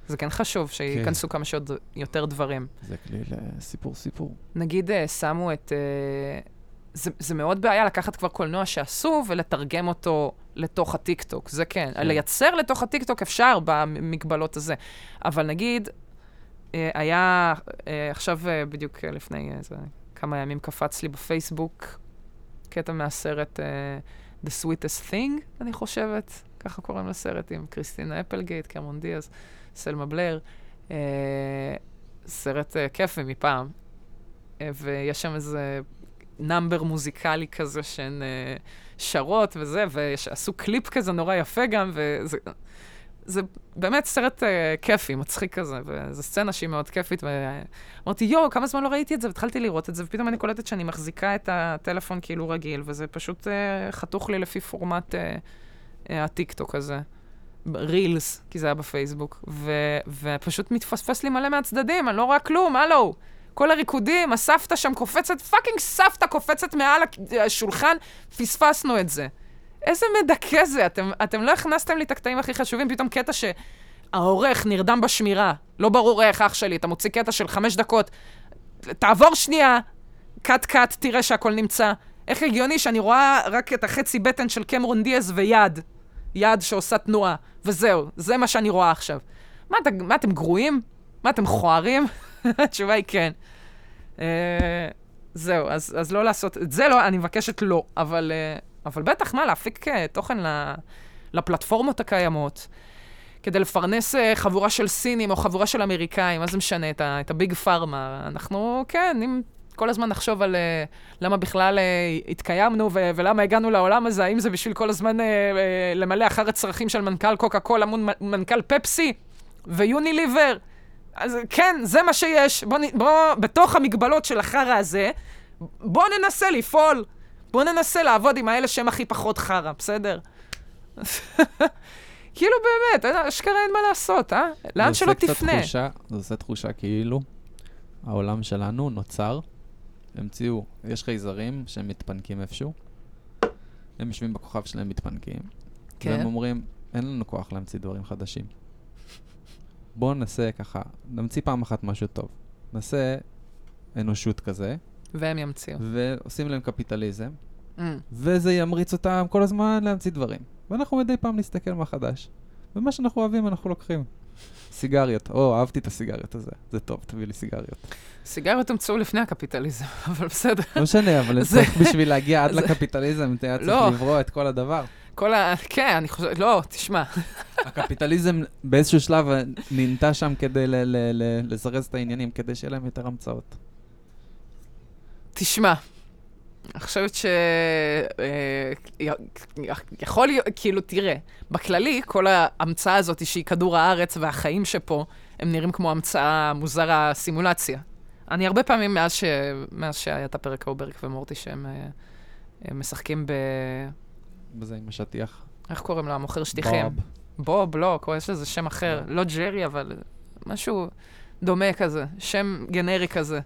זה כן חשוב שייכנסו כמה שיותר דברים. זה כלי לסיפור סיפור. נגיד אה, שמו את... אה, זה, זה מאוד בעיה לקחת כבר קולנוע שעשו ולתרגם אותו לתוך הטיקטוק, זה כן. כן. לייצר לתוך הטיקטוק אפשר במגבלות הזה. אבל נגיד, אה, היה עכשיו, בדיוק לפני איזה כמה ימים קפץ לי בפייסבוק קטע מהסרט The Sweetest Thing, אני חושבת, ככה קוראים לסרט עם קריסטינה אפלגייט, קרמון דיאז. סלמה בלר. אה, סרט אה, כיפי מפעם. אה, ויש שם איזה נאמבר מוזיקלי כזה שהן אה, שרות וזה, ועשו קליפ כזה נורא יפה גם, וזה זה באמת סרט אה, כיפי, מצחיק כזה, וזו סצנה שהיא מאוד כיפית, ואמרתי, יואו, כמה זמן לא ראיתי את זה, והתחלתי לראות את זה, ופתאום אני קולטת שאני מחזיקה את הטלפון כאילו רגיל, וזה פשוט אה, חתוך לי לפי פורמט אה, אה, הטיקטוק הזה. רילס, כי זה היה בפייסבוק, ו, ופשוט מתפספס לי מלא מהצדדים, אני לא רואה כלום, הלו. כל הריקודים, הסבתא שם קופצת, fucking סבתא קופצת מעל השולחן, פספסנו את זה. איזה מדכא זה, אתם, אתם לא הכנסתם לי את הקטעים הכי חשובים, פתאום קטע שהעורך נרדם בשמירה, לא ברור איך, אח שלי, אתה מוציא קטע של חמש דקות, תעבור שנייה, cut cut, תראה שהכל נמצא. איך הגיוני שאני רואה רק את החצי בטן של קמרון דיאז ויד, יד שעושה תנועה, וזהו, זה מה שאני רואה עכשיו. מה, אתה, מה אתם גרועים? מה, אתם מכוערים? התשובה היא כן. Uh, זהו, אז, אז לא לעשות, את זה לא, אני מבקשת לא, אבל, uh, אבל בטח, מה, להפיק uh, תוכן לפלטפורמות הקיימות, כדי לפרנס uh, חבורה של סינים או חבורה של אמריקאים, מה זה משנה, את, ה, את הביג פארמה. אנחנו, כן, אם כל הזמן נחשוב על uh, למה בכלל uh, התקיימנו ו- ולמה הגענו לעולם הזה, האם זה בשביל כל הזמן uh, uh, למלא אחר הצרכים של מנכ"ל קוקה קולה מול מנכ"ל פפסי ויוניליבר. אז כן, זה מה שיש. בוא, בוא, בתוך המגבלות של החרא הזה, בוא ננסה לפעול. בוא ננסה לעבוד עם האלה שהם הכי פחות חרא, בסדר? כאילו באמת, אשכרה אין מה לעשות, אה? לאן שלא תפנה. תחושה, זה עושה תחושה כאילו העולם שלנו נוצר, המציאו, יש חייזרים שהם מתפנקים איפשהו, הם יושבים בכוכב שלהם מתפנקים, כן. והם אומרים, אין לנו כוח להמציא דברים חדשים. בואו ננסה ככה, נמציא פעם אחת משהו טוב. נעשה אנושות כזה. והם ימציאו. ועושים להם קפיטליזם, mm. וזה ימריץ אותם כל הזמן להמציא דברים. ואנחנו מדי פעם נסתכל מה חדש. ומה שאנחנו אוהבים אנחנו לוקחים. סיגריות, או, אהבתי את הסיגריות הזה, זה טוב, תביא לי סיגריות. סיגריות הומצאו לפני הקפיטליזם, אבל בסדר. לא משנה, אבל צריך בשביל להגיע עד לקפיטליזם, אתה צריך לא. לברוא את כל הדבר. כל ה... כן, אני חושבת, לא, תשמע. הקפיטליזם באיזשהו שלב נהנתה שם כדי לזרז את העניינים, כדי שיהיה להם יותר המצאות. תשמע, אני חושבת ש... אה, יכול להיות, כאילו, תראה, בכללי, כל ההמצאה הזאת שהיא כדור הארץ והחיים שפה, הם נראים כמו המצאה מוזרה, סימולציה. אני הרבה פעמים, מאז, ש... מאז שהיה את הפרק ההוא ברק ומורטי, שהם אה, משחקים ב... בזה עם השטיח. איך קוראים לו? המוכר שטיחים. בוב. בוב, לא, יש לזה שם אחר. לא ג'רי, אבל משהו דומה כזה, שם גנרי כזה.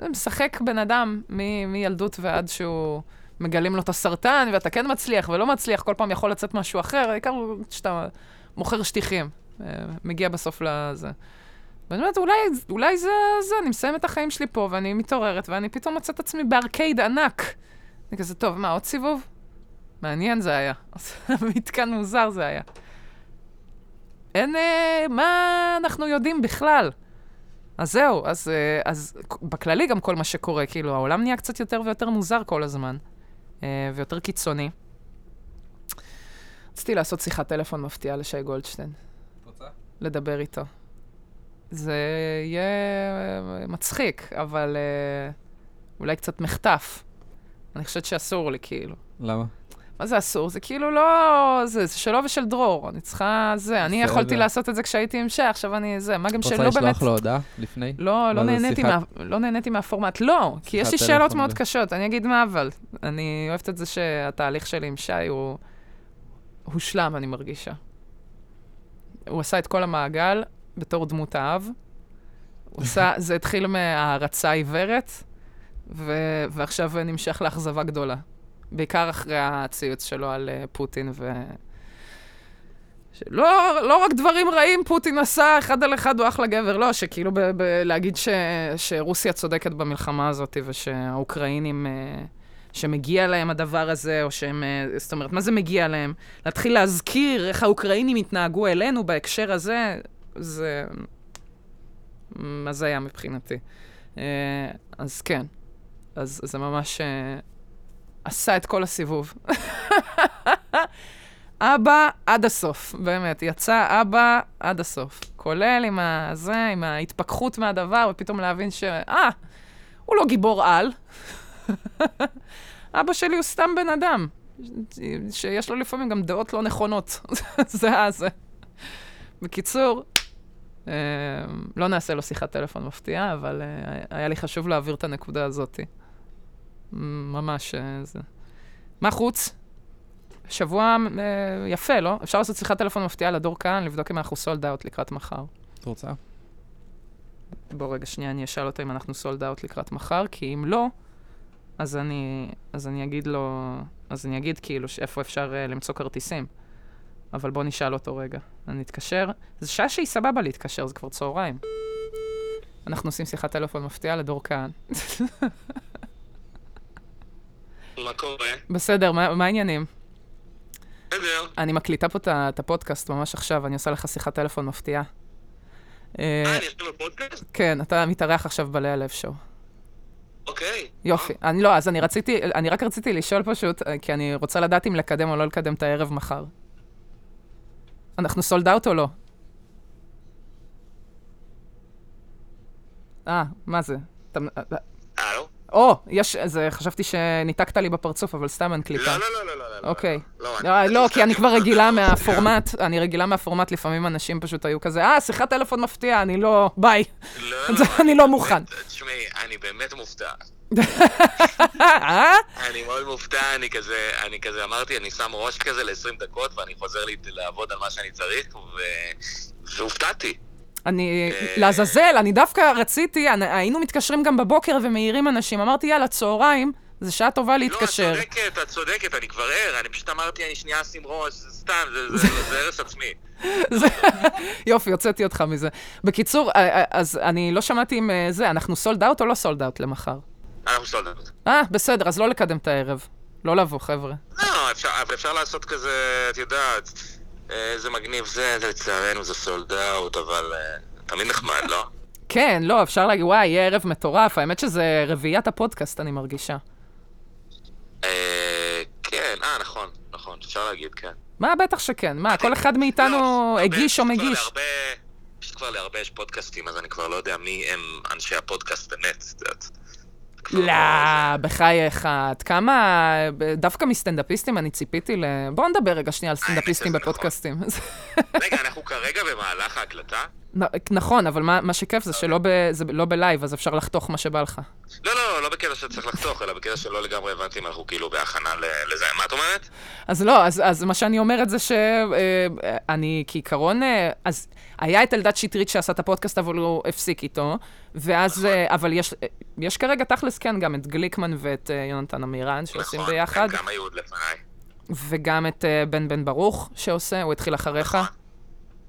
זה משחק בן אדם מילדות ועד שהוא... מגלים לו את הסרטן, ואתה כן מצליח ולא מצליח, כל פעם יכול לצאת משהו אחר, העיקר שאתה מוכר שטיחים, אה, מגיע בסוף לזה. ואני אומרת, אולי, אולי זה, זה, אני מסיים את החיים שלי פה, ואני מתעוררת, ואני פתאום מוצאת את עצמי בארקייד ענק. אני כזה, טוב, מה, עוד סיבוב? מעניין זה היה. מתקן מוזר זה היה. אין, אה, מה אנחנו יודעים בכלל? אז זהו, אז, אה, אז בכללי גם כל מה שקורה, כאילו, העולם נהיה קצת יותר ויותר מוזר כל הזמן, אה, ויותר קיצוני. רציתי לעשות שיחת טלפון מפתיעה לשי גולדשטיין. רוצה? לדבר איתו. זה יהיה אה, מצחיק, אבל אולי קצת מחטף. אני חושבת שאסור לי, כאילו. למה? מה זה אסור? זה כאילו לא... זה, זה שלו ושל דרור. אני צריכה... זה, אני יכולתי לעשות את זה כשהייתי עם שי, עכשיו אני... זה, מה גם שלא באמת... רוצה לשלוח לו הודעה לפני? לא, לא נהניתי, מה, לא נהניתי מהפורמט. לא, כי יש לי שאלות מאוד קשות. אני אגיד מה אבל. אני אוהבת את זה שהתהליך שלי עם שי הוא... הושלם, אני מרגישה. הוא עשה את כל המעגל בתור דמות האב. הוא עשה... זה התחיל מהערצה עיוורת, ו... ועכשיו נמשך לאכזבה גדולה. בעיקר אחרי הציוץ שלו על uh, פוטין ו... לא, לא רק דברים רעים פוטין עשה, אחד על אחד הוא אחלה גבר, לא, שכאילו ב- ב- להגיד ש- שרוסיה צודקת במלחמה הזאת ושהאוקראינים, uh, שמגיע להם הדבר הזה, או שהם, uh, זאת אומרת, מה זה מגיע להם? להתחיל להזכיר איך האוקראינים התנהגו אלינו בהקשר הזה, זה הזיה מבחינתי. Uh, אז כן, אז זה ממש... Uh, עשה את כל הסיבוב. אבא עד הסוף, באמת, יצא אבא עד הסוף. כולל עם הזה, עם ההתפכחות מהדבר, ופתאום להבין ש... אה, הוא לא גיבור על. אבא שלי הוא סתם בן אדם, שיש לו לפעמים גם דעות לא נכונות. זה הזה. בקיצור, אה, לא נעשה לו שיחת טלפון מפתיעה, אבל אה, היה לי חשוב להעביר את הנקודה הזאת. ממש אה, זה. מה חוץ? שבוע אה, יפה, לא? אפשר לעשות שיחת טלפון מפתיעה לדור כאן, לבדוק אם אנחנו סולד אאוט לקראת מחר. את רוצה? בוא רגע, שנייה, אני אשאל אותו אם אנחנו סולד אאוט לקראת מחר, כי אם לא, אז אני, אז אני אגיד לו, אז אני אגיד כאילו איפה אפשר uh, למצוא כרטיסים. אבל בוא נשאל אותו רגע. אני אתקשר, זו שעה שהיא סבבה להתקשר, זה כבר צהריים. אנחנו עושים שיחת טלפון מפתיעה לדור כהן. מה קורה? בסדר, מה, מה העניינים? בסדר. אני מקליטה פה את הפודקאסט ממש עכשיו, אני עושה לך שיחת טלפון מפתיעה. אה, אה, אני עכשיו בפודקאסט? כן, אתה מתארח עכשיו בלאה לב שואו. אוקיי. יופי. אני לא, אז אני רציתי, אני רק רציתי לשאול פשוט, אה, כי אני רוצה לדעת אם לקדם או לא לקדם את הערב מחר. אנחנו סולד אאוט או לא? אה, מה זה? אתה- אה, הלו? או, יש, זה, חשבתי שניתקת לי בפרצוף, אבל סתם אין קליטה. לא, לא, לא, לא, לא, לא. אוקיי. לא, לא, לא, כי אני כבר רגילה לא, מהפורמט, אני רגילה מהפורמט, לפעמים אנשים פשוט היו כזה, אה, שיחת טלפון מפתיעה, אני לא, ביי. לא, לא, אני לא מוכן. תשמעי, אני באמת מופתע. אה? אני מאוד מופתע, אני כזה, אני כזה אמרתי, אני שם ראש כזה ל-20 דקות, ואני חוזר לעבוד על מה שאני צריך, והופתעתי. אני, אה, לעזאזל, אני דווקא רציתי, היינו מתקשרים גם בבוקר ומעירים אנשים, אמרתי, יאללה, צהריים, זו שעה טובה להתקשר. לא, את צודקת, את צודקת, אני כבר ער, אני פשוט אמרתי, אני שנייה אשים ראש, סתם, זה- הרס עצמי. יופי, הוצאתי אותך מזה. בקיצור, אה, אה, אז אני לא שמעתי אם זה, אנחנו sold out או לא sold out למחר? אנחנו sold out. אה, בסדר, אז לא לקדם את הערב. לא לבוא, חבר'ה. לא, אפשר, אבל אפשר לעשות כזה, את יודעת, זה מגניב זה, זה לצערנו זה sold out, אבל אה, תמיד נחמד, לא? כן, לא, אפשר להגיד, וואי, יהיה ערב מטורף. האמת שזה רביעיית הפודקאסט, אני מרגישה. אה, כן, אה, נכון, נכון, אפשר להגיד, כן. מה, בטח שכן. מה, כל אחד מאיתנו לא, הגיש או מגיש. פשוט כבר להרבה יש פודקאסטים, אז אני כבר לא יודע מי הם אנשי הפודקאסט באמת, את יודעת. לא, בחייך, עד כמה, דווקא מסטנדאפיסטים אני ציפיתי ל... בואו נדבר רגע שנייה על סטנדאפיסטים נכון. בפודקאסטים. רגע, אנחנו כרגע במהלך ההקלטה? נכון, אבל מה מה שכיף זה שלא ב- זה לא בלייב, אז אפשר לחתוך מה שבא לך. לא, לא, לא בקטע שצריך לחתוך, אלא בקטע שלא לגמרי הבנתי אם אנחנו כאילו בהכנה לזה. מה את אומרת? אז לא, אז, אז מה שאני אומרת זה שאני כעיקרון, אה, אז היה את אלדד שטרית שעשה את הפודקאסט, אבל הוא הפסיק איתו, ואז, נכון. אה, אבל יש, אה, יש כרגע תכלס כן גם את גליקמן ואת אה, יונתן עמירן שעושים נכון, ביחד, גם היו עוד לפניי. וגם את אה, בן בן ברוך שעושה, הוא התחיל אחריך. נכון.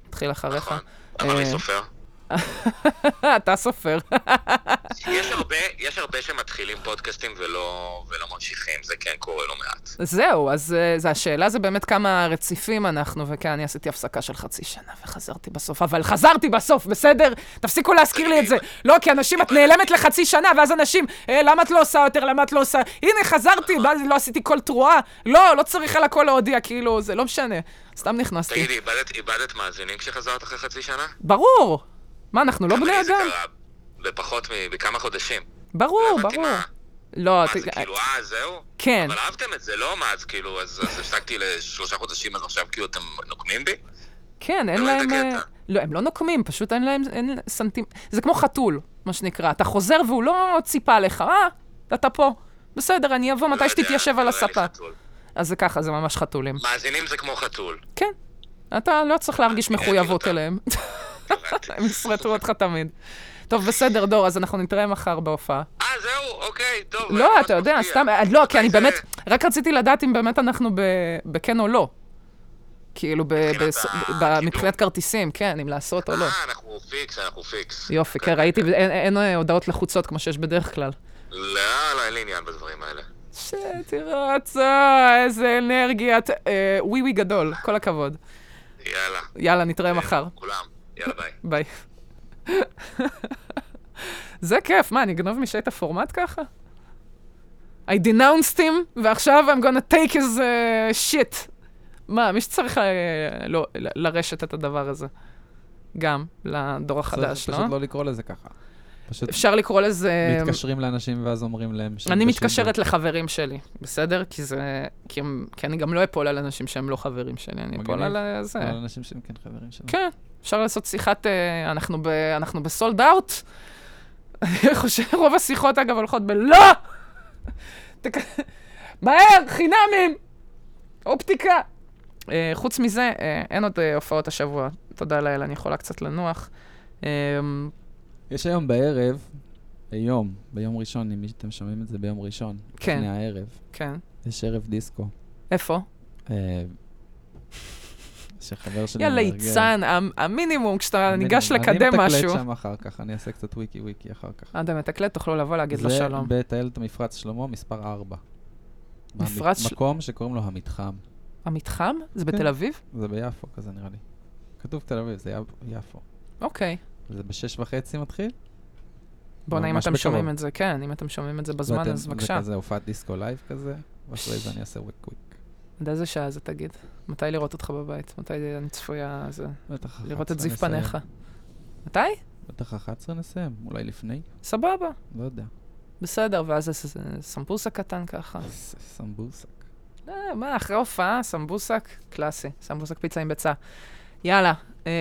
התחיל אחריך. נכון. אבל מי אה, סופר? אתה סופר. יש הרבה, יש הרבה שמתחילים פודקאסטים ולא, ולא ממשיכים, זה כן קורה לא מעט. זהו, אז אה, זה השאלה זה באמת כמה רציפים אנחנו, וכן, אני עשיתי הפסקה של חצי שנה וחזרתי בסוף, אבל חזרתי בסוף, בסדר? תפסיקו להזכיר לי את זה. לא, כי אנשים, את נעלמת לחצי שנה, ואז אנשים, אה, למה את לא עושה יותר, למה את לא עושה... הנה, חזרתי, ואז לא עשיתי קול תרועה. לא, לא צריך על הכל להודיע, כאילו, זה לא משנה. סתם נכנסתי. תגידי, איבדת מאזינים כשחזרת אחרי חצי שנה? ברור. מה, אנחנו לא בני אדם? בפחות מ... בכמה חודשים. ברור, ברור. לא, מה זה כאילו, אה, זהו? כן. אבל אהבתם את זה, לא? מה, אז כאילו, אז הפסקתי לשלושה חודשים, אז עכשיו כאילו אתם נוקמים בי? כן, אין לא להם... אה. לא, הם לא נוקמים, פשוט אין להם סנטימ... זה כמו חתול, מה שנקרא. אתה חוזר והוא לא ציפה לך, אה, אתה פה. בסדר, אני אבוא מתי לא יודע, שתתיישב על לא הספה. אז זה ככה, זה ממש חתולים. מאזינים זה כמו חתול. כן. אתה לא צריך להרגיש מחויבות. אליהם. הם ישרטו אותך תמיד. טוב, בסדר, דור, אז אנחנו נתראה מחר בהופעה. אה, זהו, אוקיי, טוב. לא, אתה יודע. סתם, אה, לא, כי אני באמת? רק רציתי לדעת אם באמת אנחנו בכן או לא. כאילו, מבחינת כרטיסים, כן, אם לעשות או לא. אה, אנחנו פיקס, אנחנו פיקס. יופי, כן, ראיתי, אין- אה, הודעות לחוצות כמו שיש בדרך כלל. לא, לא, אין לי עניין בדברים האלה. שתראה הצעה, איזה אנרגיית אה, ווי ווי גדול, כל הכבוד. יאללה. יאללה, נתראה מחר. כולם. יאללה, ביי. ביי. זה כיף, מה, אני אגנוב משי את הפורמט ככה? I denounced him, ועכשיו I'm gonna take his uh, shit. מה, מי שצריך אה, לא, לרשת את הדבר הזה. גם, לדור החדש, צריך לא? פשוט לא לקרוא לזה ככה. פשוט אפשר לקרוא לזה... מתקשרים לאנשים ואז אומרים להם... שהם אני. מתקשרת לחברים שלי, בסדר? כי זה... כי, הם, כי אני גם לא אפול על אנשים שהם לא חברים שלי, אני אפול. על זה. על אנשים שהם כן חברים שלנו. כן, אפשר לעשות שיחת... אה, אנחנו, ב, אנחנו בסולד אאוט. אני חושב, רוב השיחות, אגב, הולכות בלא! מהר, חינמים! אופטיקה. אה, חוץ מזה, אה, אין עוד אה, הופעות השבוע. תודה לאל, אני יכולה קצת לנוח. אה, יש היום בערב, היום, ביום ראשון, אם אתם שומעים את זה ביום ראשון, כן. לפני הערב, כן. יש ערב דיסקו. איפה? אה, שחבר שלי יא. ליצן, המ- המינימום כשאתה. ניגש לקדם אני משהו. מתקלט שם אחר כך, אני אעשה קצת וויקי וויקי אחר כך. אתה מתקלט, תוכלו לבוא להגיד לו שלום. זה בטיילת המפרץ שלמה, מספר 4. מפרץ מקום שקוראים לו המתחם. המתחם? זה כן. בתל אביב? זה ביפו כזה נראה לי. כתוב תל אביב, זה יפ- יפו. אוקיי. זה בשש וחצי מתחיל? בוא'נה, אם אתם. שומעים את זה, כן, אם אתם שומעים את זה בזמן, ואתם- אז בבקשה. זה כזה הופעת דיסקו לייב כזה, ואחרי זה אני אעשה וויק וויק. עד איזה שעה זה תגיד? מתי לראות אותך בבית? מתי אני צפויה זה- בטח לראות את 11 זיו. פניך? מתי? בטח 11 נסיים, אולי לפני? סבבה, לא יודע. בסדר, ואז זה ס- סמבוסה קטן ככה. סמבוסק. אה, מה, אחרי הופעה, סמבוסק, קלאסי. סמבוסק פיצה עם ביצה. יאללה, אה,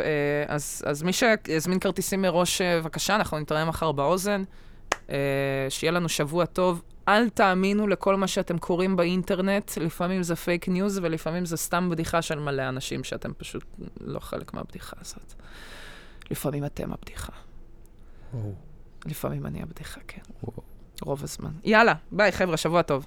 אה, אז, אז מי שהזמין כרטיסים מראש, אה, בבקשה, אנחנו נתראה מחר באוזן. שיהיה לנו שבוע טוב. אל תאמינו לכל מה שאתם קוראים באינטרנט, לפעמים זה פייק ניוז ולפעמים זה סתם בדיחה של מלא אנשים שאתם פשוט לא חלק מהבדיחה הזאת. לפעמים אתם הבדיחה. לפעמים אני הבדיחה, כן. וואו. רוב הזמן. יאללה, ביי חבר'ה, שבוע טוב.